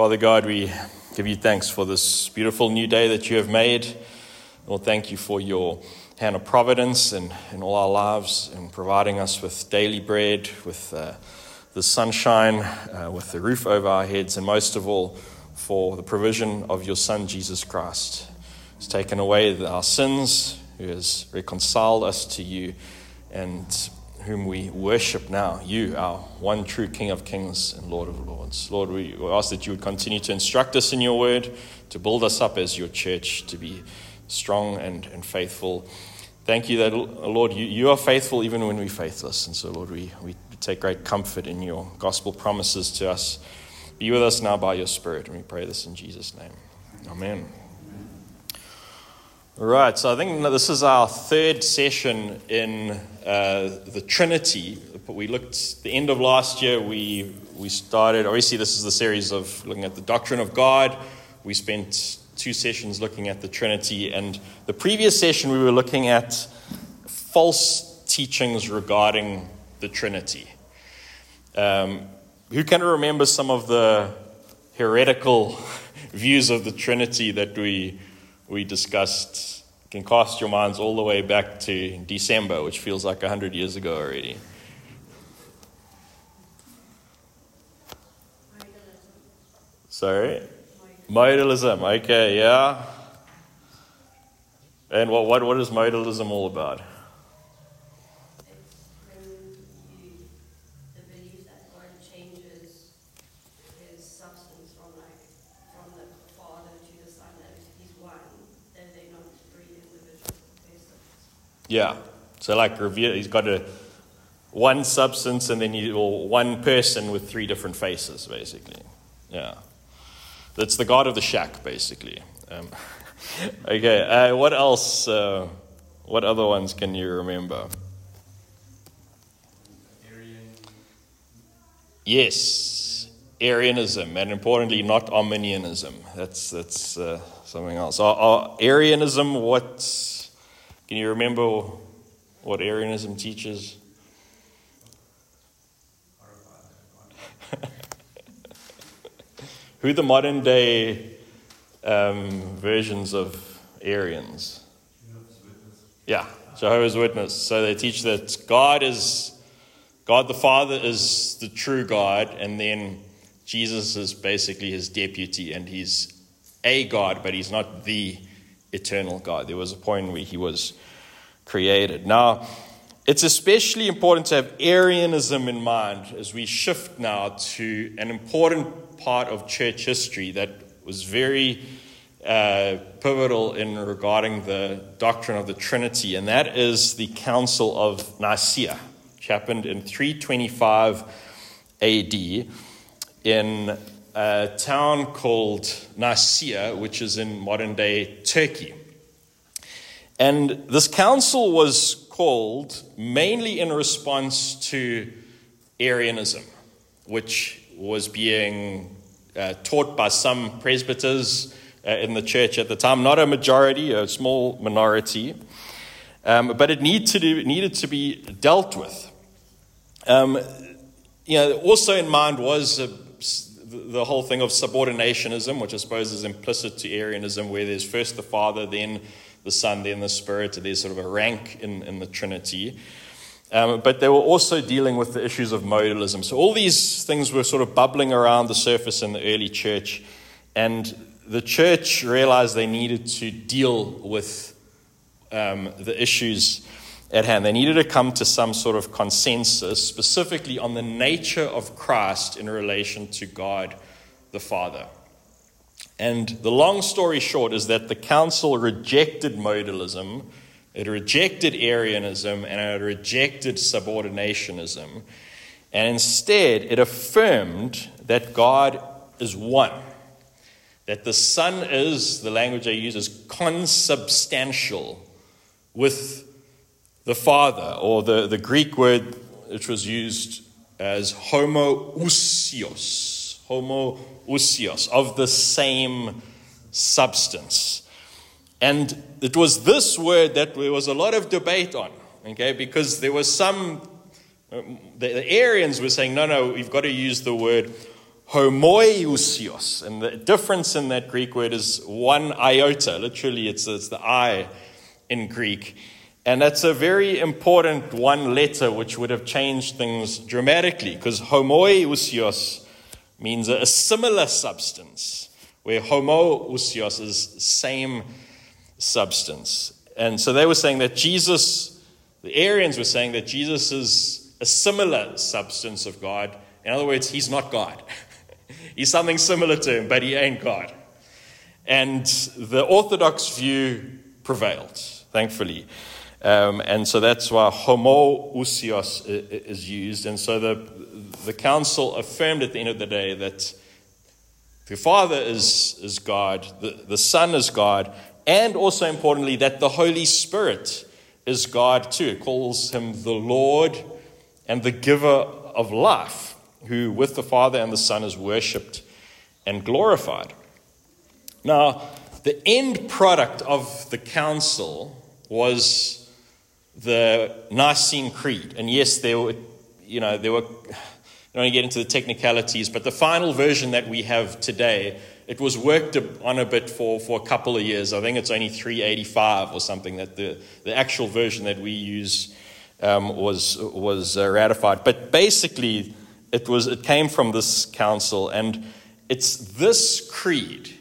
Father God, we give you thanks for this beautiful new day that you have made. Lord, thank you for your hand of providence in, in all our lives and providing us with daily bread, with uh, the sunshine, uh, with the roof over our heads, and most of all, for the provision of your Son, Jesus Christ. He's taken away our sins, who has reconciled us to you, and whom we worship now, you, our one true King of Kings and Lord of Lords. Lord, we ask that you would continue to instruct us in your word, to build us up as your church, to be strong and, and faithful. Thank you that, Lord, you, you are faithful even when we're faithless. And so, Lord, we, we take great comfort in your gospel promises to us. Be with us now by your Spirit. And we pray this in Jesus' name. Amen. Right, so I think this is our third session in uh, the Trinity. We looked the end of last year. We we started. Obviously, this is the series of looking at the doctrine of God. We spent two sessions looking at the Trinity, and the previous session we were looking at false teachings regarding the Trinity. Um, who can remember some of the heretical views of the Trinity that we we discussed can cast your minds all the way back to December, which feels like 100 years ago already. Sorry? Modalism, okay, yeah. And what, what, what is modalism all about? Yeah. So like reveal, he's got a one substance and then you or one person with three different faces, basically. Yeah. That's the God of the shack, basically. Um, okay. Uh, what else? Uh, what other ones can you remember? Arian. Yes, Arianism, and importantly, not Arminianism. That's that's uh, something else. Arianism, what can you remember what Arianism teaches? Who are the modern day um, versions of Arians? Yeah, Jehovah's Witness. So they teach that God is God the Father is the true God, and then Jesus is basically his deputy, and he's a God, but he's not the eternal God. There was a point where he was created. Now, it's especially important to have Arianism in mind as we shift now to an important part of church history that was very uh, pivotal in regarding the doctrine of the Trinity, and that is the Council of Nicaea, which happened in 325 AD in a town called Nicaea, which is in modern day Turkey. And this council was called mainly in response to Arianism, which was being uh, taught by some presbyters uh, in the church at the time, not a majority, a small minority, um, but it need to do, needed to be dealt with. Um, you know, also in mind was uh, the whole thing of subordinationism, which I suppose is implicit to Arianism, where there's first the Father, then the Son, then the Spirit. There's sort of a rank in, in the Trinity. Um, but they were also dealing with the issues of modalism. So all these things were sort of bubbling around the surface in the early church. And the church realized they needed to deal with um, the issues at hand. They needed to come to some sort of consensus, specifically on the nature of Christ in relation to God the Father. And the long story short is that the council rejected modalism, it rejected Arianism, and it rejected subordinationism. And instead, it affirmed that God is one. That the Son is, the language they use is consubstantial with the Father, or the, the Greek word which was used as homoousios. Homoousios, of the same substance. And it was this word that there was a lot of debate on, okay, because there was some, the Arians were saying, no, no, we've got to use the word homoiousios. And the difference in that Greek word is one iota. Literally, it's, it's the I in Greek. And that's a very important one letter which would have changed things dramatically because homoiousios means a, similar substance, where homoousios is same substance. And so they were saying that Jesus, the Arians were saying that Jesus is a similar substance of God. In other words, he's not God. he's something similar to him, but he ain't God. And the Orthodox view prevailed, thankfully. Um, and so that's why homoousios is used. And so the, the council affirmed at the end of the day that the Father is, is God, the, the Son is God, and also importantly, that the Holy Spirit is God too. It calls him the Lord and the giver of life, who with the Father and the Son is worshipped and glorified. Now, the end product of the council was the Nicene Creed. And yes, there were, you know, there were, I don't want to get into the technicalities, but the final version that we have today, it was worked on a bit for, for a couple of years. I think it's only 385 or something that the, the actual version that we use um, was, was uh, ratified. But basically, it, was, it came from this council, and it's this creed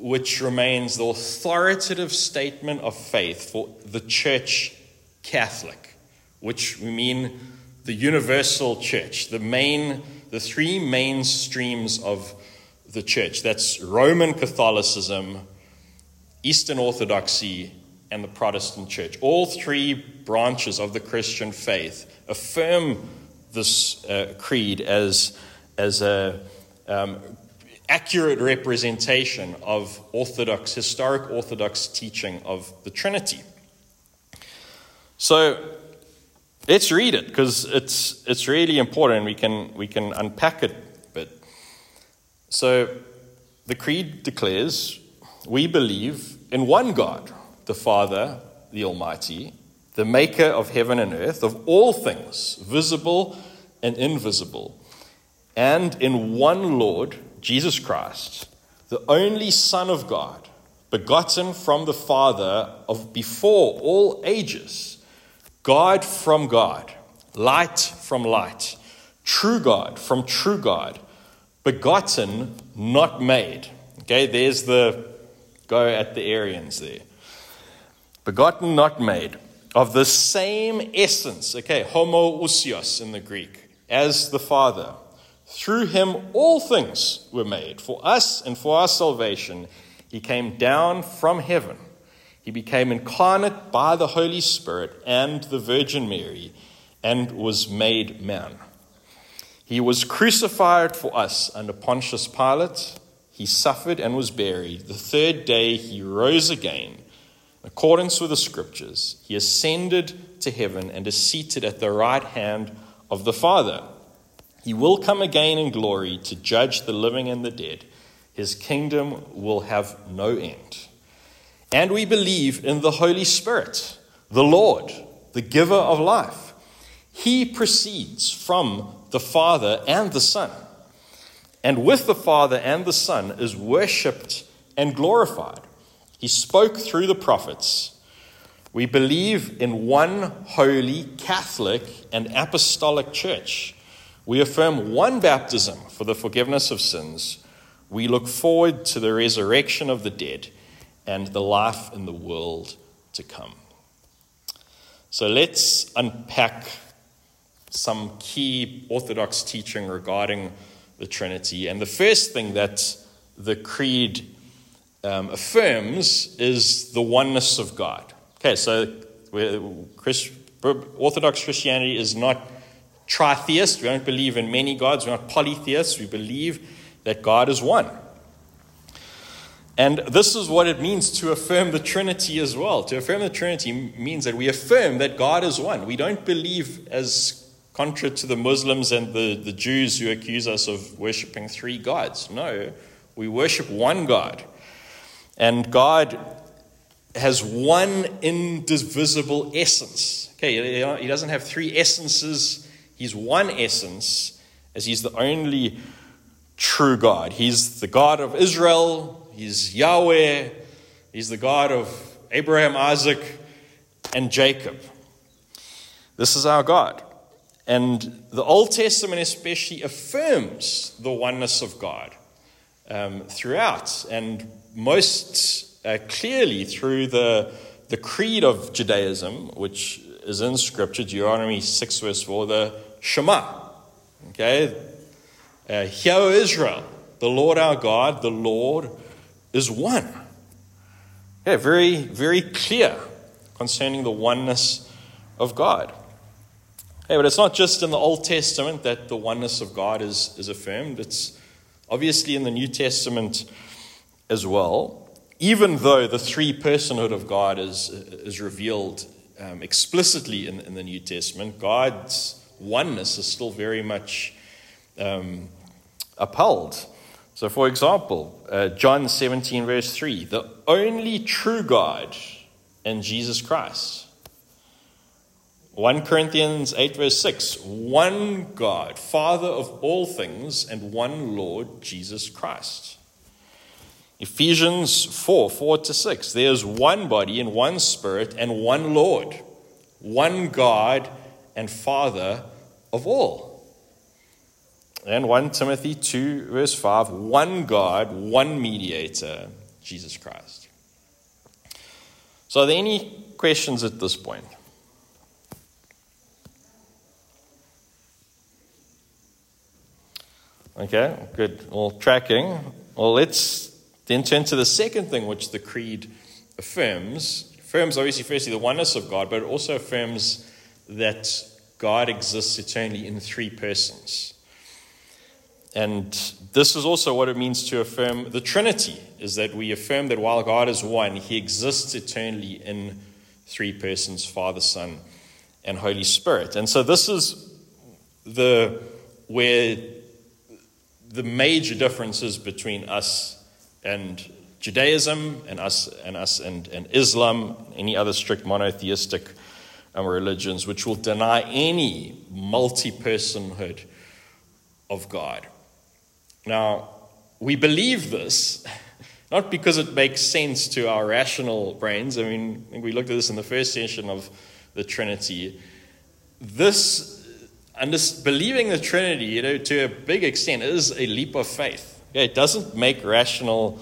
which remains the authoritative statement of faith for the church Catholic, which we mean the universal church, the main, the three main streams of the church. That's Roman Catholicism, Eastern Orthodoxy, and the Protestant church. All three branches of the Christian faith affirm this uh, creed as, as a um, accurate representation of Orthodox, historic Orthodox teaching of the Trinity. So let's read it because it's, it's really important. We can, we can unpack it a bit. So the Creed declares we believe in one God, the Father, the Almighty, the maker of heaven and earth, of all things, visible and invisible, and in one Lord, Jesus Christ, the only Son of God, begotten from the Father of before all ages God from God, light from light, true God from true God, begotten, not made. Okay, there's the go at the Arians there. Begotten, not made, of the same essence, okay, homoousios in the Greek, as the Father. Through him all things were made. For us and for our salvation, he came down from heaven he became incarnate by the Holy Spirit and the Virgin Mary and was made man. He was crucified for us under Pontius Pilate. He suffered and was buried. The third day he rose again. In accordance with the scriptures, he ascended to heaven and is seated at the right hand of the Father. He will come again in glory to judge the living and the dead. His kingdom will have no end. And we believe in the Holy Spirit, the Lord, the giver of life. He proceeds from the Father and the Son. And with the Father and the Son is worshipped and glorified. He spoke through the prophets. We believe in one holy, Catholic, and apostolic church. We affirm one baptism for the forgiveness of sins. We look forward to the resurrection of the dead and the life in the world to come. So let's unpack some key Orthodox teaching regarding the Trinity. And the first thing that the Creed um, affirms is the oneness of God. Okay, so Christ, Orthodox Christianity is not tritheist. We don't believe in many gods. We're not polytheists. We believe that God is one. And this is what it means to affirm the Trinity as well. To affirm the Trinity means that we affirm that God is one. We don't believe, as contrary to the Muslims and the, the Jews who accuse us of worshipping three gods. No, we worship one God. And God has one indivisible essence. Okay, he doesn't have three essences, he's one essence, as he's the only true God. He's the God of Israel, He's Yahweh, He's the God of Abraham, Isaac, and Jacob. This is our God. And the Old Testament especially affirms the oneness of God um, throughout, and most uh, clearly through the, the creed of Judaism, which is in Scripture, Deuteronomy 6, verse 4, the Shema. Okay? Uh, Hear, Israel, the Lord our God, the Lord is one. Okay, very, very clear concerning the oneness of God. Hey, but it's not just in the Old Testament that the oneness of God is, is affirmed. It's obviously in the New Testament as well. Even though the three personhood of God is, is revealed um, explicitly in, in the New Testament, God's oneness is still very much um, upheld. So, for example, uh, John 17, verse 3 the only true God and Jesus Christ. 1 Corinthians 8, verse 6 one God, Father of all things, and one Lord, Jesus Christ. Ephesians 4 4 to 6. There's one body and one spirit and one Lord, one God and Father of all. And 1 Timothy 2, verse 5 one God, one mediator, Jesus Christ. So, are there any questions at this point? Okay, good. All tracking. Well, let's then turn to the second thing which the Creed affirms. Affirms, obviously, firstly, the oneness of God, but it also affirms that God exists eternally in three persons. And this is also what it means to affirm the Trinity, is that we affirm that while God is one, he exists eternally in three persons Father, Son, and Holy Spirit. And so this is the where the major differences between us and Judaism and us and us and, and Islam, any other strict monotheistic um, religions, which will deny any multi-personhood of God. Now, we believe this not because it makes sense to our rational brains. I mean, I we looked at this in the first session of the Trinity. This and this believing the Trinity, you know, to a big extent, is a leap of faith. It doesn't make rational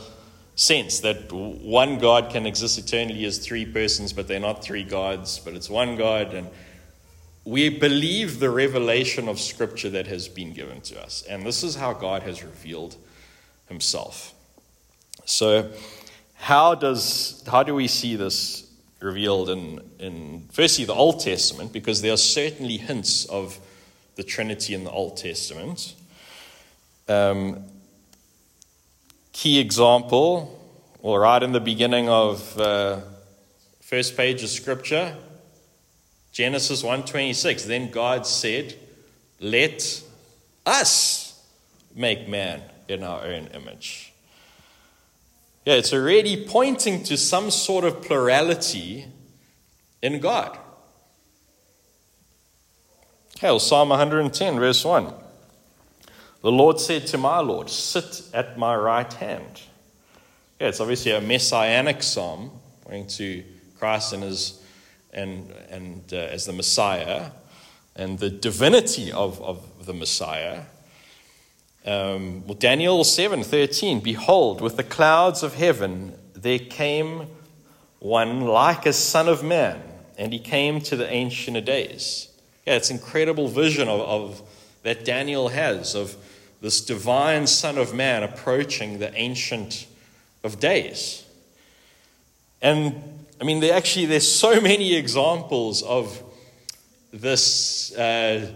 sense that one God can exist eternally as three persons, but they're not three gods, but it's one God. And we believe the revelation of Scripture that has been given to us. And this is how God has revealed himself. So, how, does, how do we see this revealed in, in, firstly, the Old Testament? Because there are certainly hints of the Trinity in the Old Testament. Um, key example, well, right in the beginning of uh, first page of Scripture, Genesis 1:26. Then God said, "Let us make man in our own image." Yeah, it's already pointing to some sort of plurality in God. Okay, Psalm 110, verse 1. The Lord said to my Lord, Sit at my right hand. Yeah, it's obviously a messianic psalm, pointing to Christ and, his, and, and uh, as the Messiah and the divinity of, of the Messiah. Um, well, Daniel 7:13, Behold, with the clouds of heaven there came one like a son of man, and he came to the ancient of days. Yeah, it's incredible vision of, of that Daniel has of this divine Son of Man approaching the Ancient of Days. And I mean, actually there's so many examples of this uh,